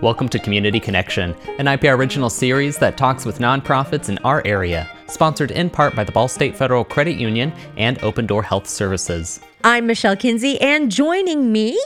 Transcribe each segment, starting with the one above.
Welcome to Community Connection, an IPR original series that talks with nonprofits in our area, sponsored in part by the Ball State Federal Credit Union and Open Door Health Services. I'm Michelle Kinsey, and joining me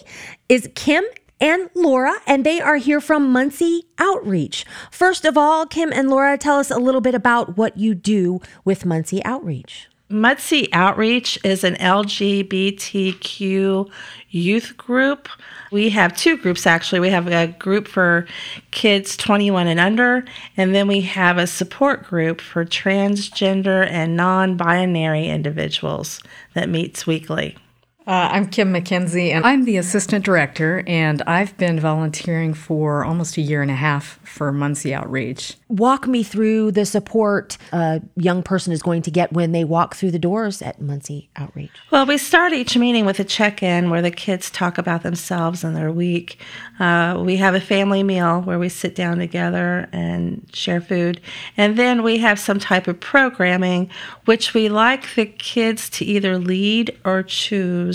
is Kim and Laura, and they are here from Muncie Outreach. First of all, Kim and Laura, tell us a little bit about what you do with Muncie Outreach. Muncie Outreach is an LGBTQ youth group. We have two groups actually. We have a group for kids 21 and under, and then we have a support group for transgender and non binary individuals that meets weekly. Uh, I'm Kim McKenzie, and I'm the assistant director, and I've been volunteering for almost a year and a half for Muncie Outreach. Walk me through the support a young person is going to get when they walk through the doors at Muncie Outreach. Well, we start each meeting with a check in where the kids talk about themselves and their week. Uh, we have a family meal where we sit down together and share food. And then we have some type of programming which we like the kids to either lead or choose.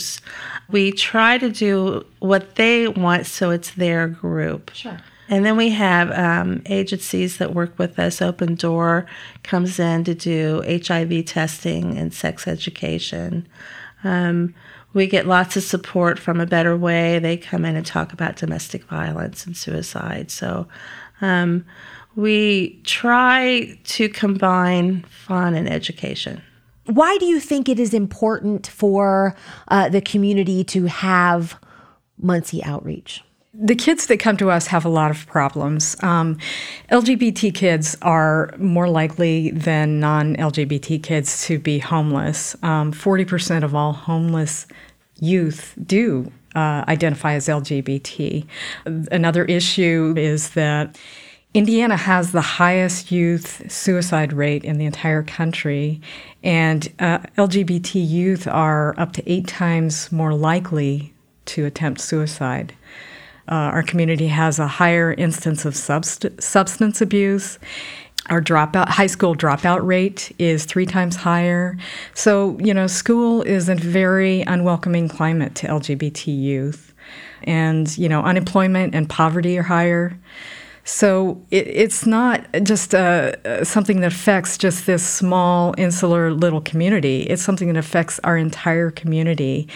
We try to do what they want so it's their group. Sure. And then we have um, agencies that work with us. Open Door comes in to do HIV testing and sex education. Um, we get lots of support from A Better Way. They come in and talk about domestic violence and suicide. So um, we try to combine fun and education. Why do you think it is important for uh, the community to have Muncie Outreach? The kids that come to us have a lot of problems. Um, LGBT kids are more likely than non LGBT kids to be homeless. Um, 40% of all homeless youth do uh, identify as LGBT. Another issue is that Indiana has the highest youth suicide rate in the entire country, and uh, LGBT youth are up to eight times more likely to attempt suicide. Uh, our community has a higher instance of subst- substance abuse. Our dropout, high school dropout rate is three times higher. So, you know, school is a very unwelcoming climate to LGBT youth. And, you know, unemployment and poverty are higher. So it, it's not just uh, something that affects just this small, insular little community. It's something that affects our entire community.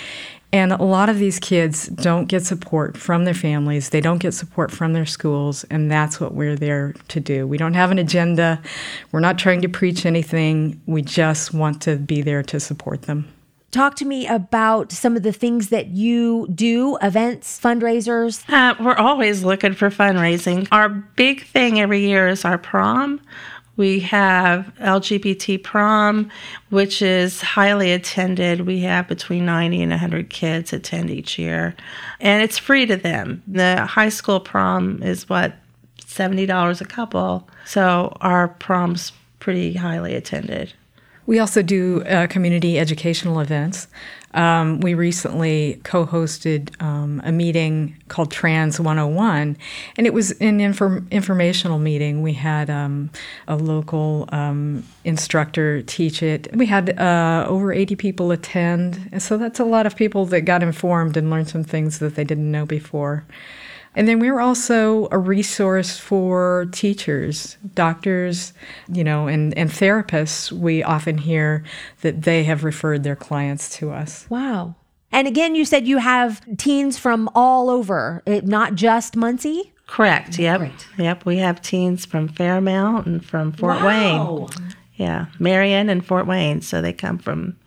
And a lot of these kids don't get support from their families, they don't get support from their schools, and that's what we're there to do. We don't have an agenda, we're not trying to preach anything, we just want to be there to support them. Talk to me about some of the things that you do, events, fundraisers. Uh, we're always looking for fundraising. Our big thing every year is our prom. We have LGBT prom, which is highly attended. We have between 90 and 100 kids attend each year, and it's free to them. The high school prom is what, $70 a couple. So our prom's pretty highly attended. We also do uh, community educational events. Um, we recently co hosted um, a meeting called Trans 101, and it was an inform- informational meeting. We had um, a local um, instructor teach it. We had uh, over 80 people attend, and so that's a lot of people that got informed and learned some things that they didn't know before. And then we're also a resource for teachers, doctors, you know, and, and therapists. We often hear that they have referred their clients to us. Wow. And again, you said you have teens from all over, it, not just Muncie? Correct. Yep. Great. Yep. We have teens from Fairmount and from Fort wow. Wayne. Yeah. Marion and Fort Wayne. So they come from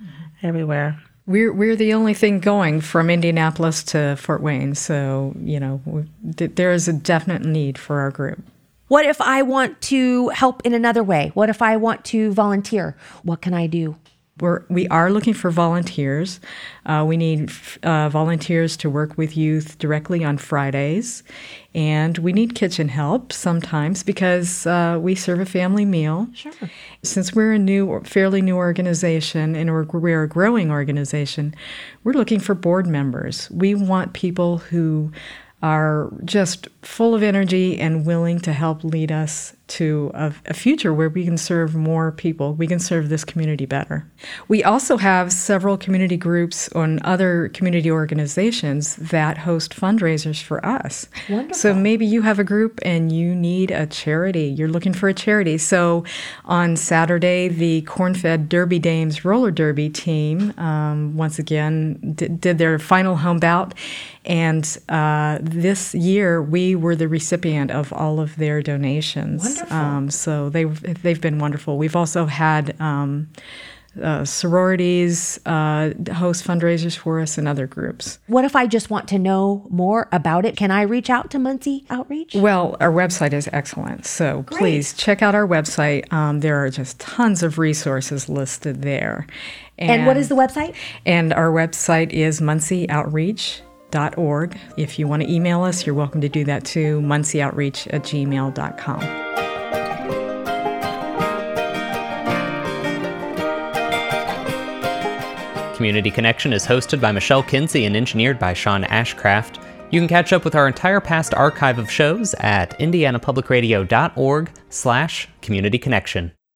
everywhere. We're we're the only thing going from Indianapolis to Fort Wayne, so you know we, there is a definite need for our group. What if I want to help in another way? What if I want to volunteer? What can I do? We're, we are looking for volunteers. Uh, we need uh, volunteers to work with youth directly on Fridays. And we need kitchen help sometimes because uh, we serve a family meal. Sure. Since we're a new, fairly new organization and we're, we're a growing organization, we're looking for board members. We want people who are just full of energy and willing to help lead us to a, a, future where we can serve more people. We can serve this community better. We also have several community groups and other community organizations that host fundraisers for us. Wonderful. So maybe you have a group and you need a charity. You're looking for a charity. So on Saturday, the Cornfed Derby Dames roller derby team um, once again did, did their final home bout and uh, this year, we were the recipient of all of their donations. Wonderful. Um, so they've they've been wonderful. We've also had. Um, uh, sororities uh, host fundraisers for us and other groups. What if I just want to know more about it? Can I reach out to Muncie Outreach? Well, our website is excellent. So Great. please check out our website. Um, there are just tons of resources listed there. And, and what is the website? And our website is Muncie Outreach. If you want to email us, you're welcome to do that too, muncieoutreach at gmail.com. Community Connection is hosted by Michelle Kinsey and engineered by Sean Ashcraft. You can catch up with our entire past archive of shows at indianapublicradio.org slash community connection.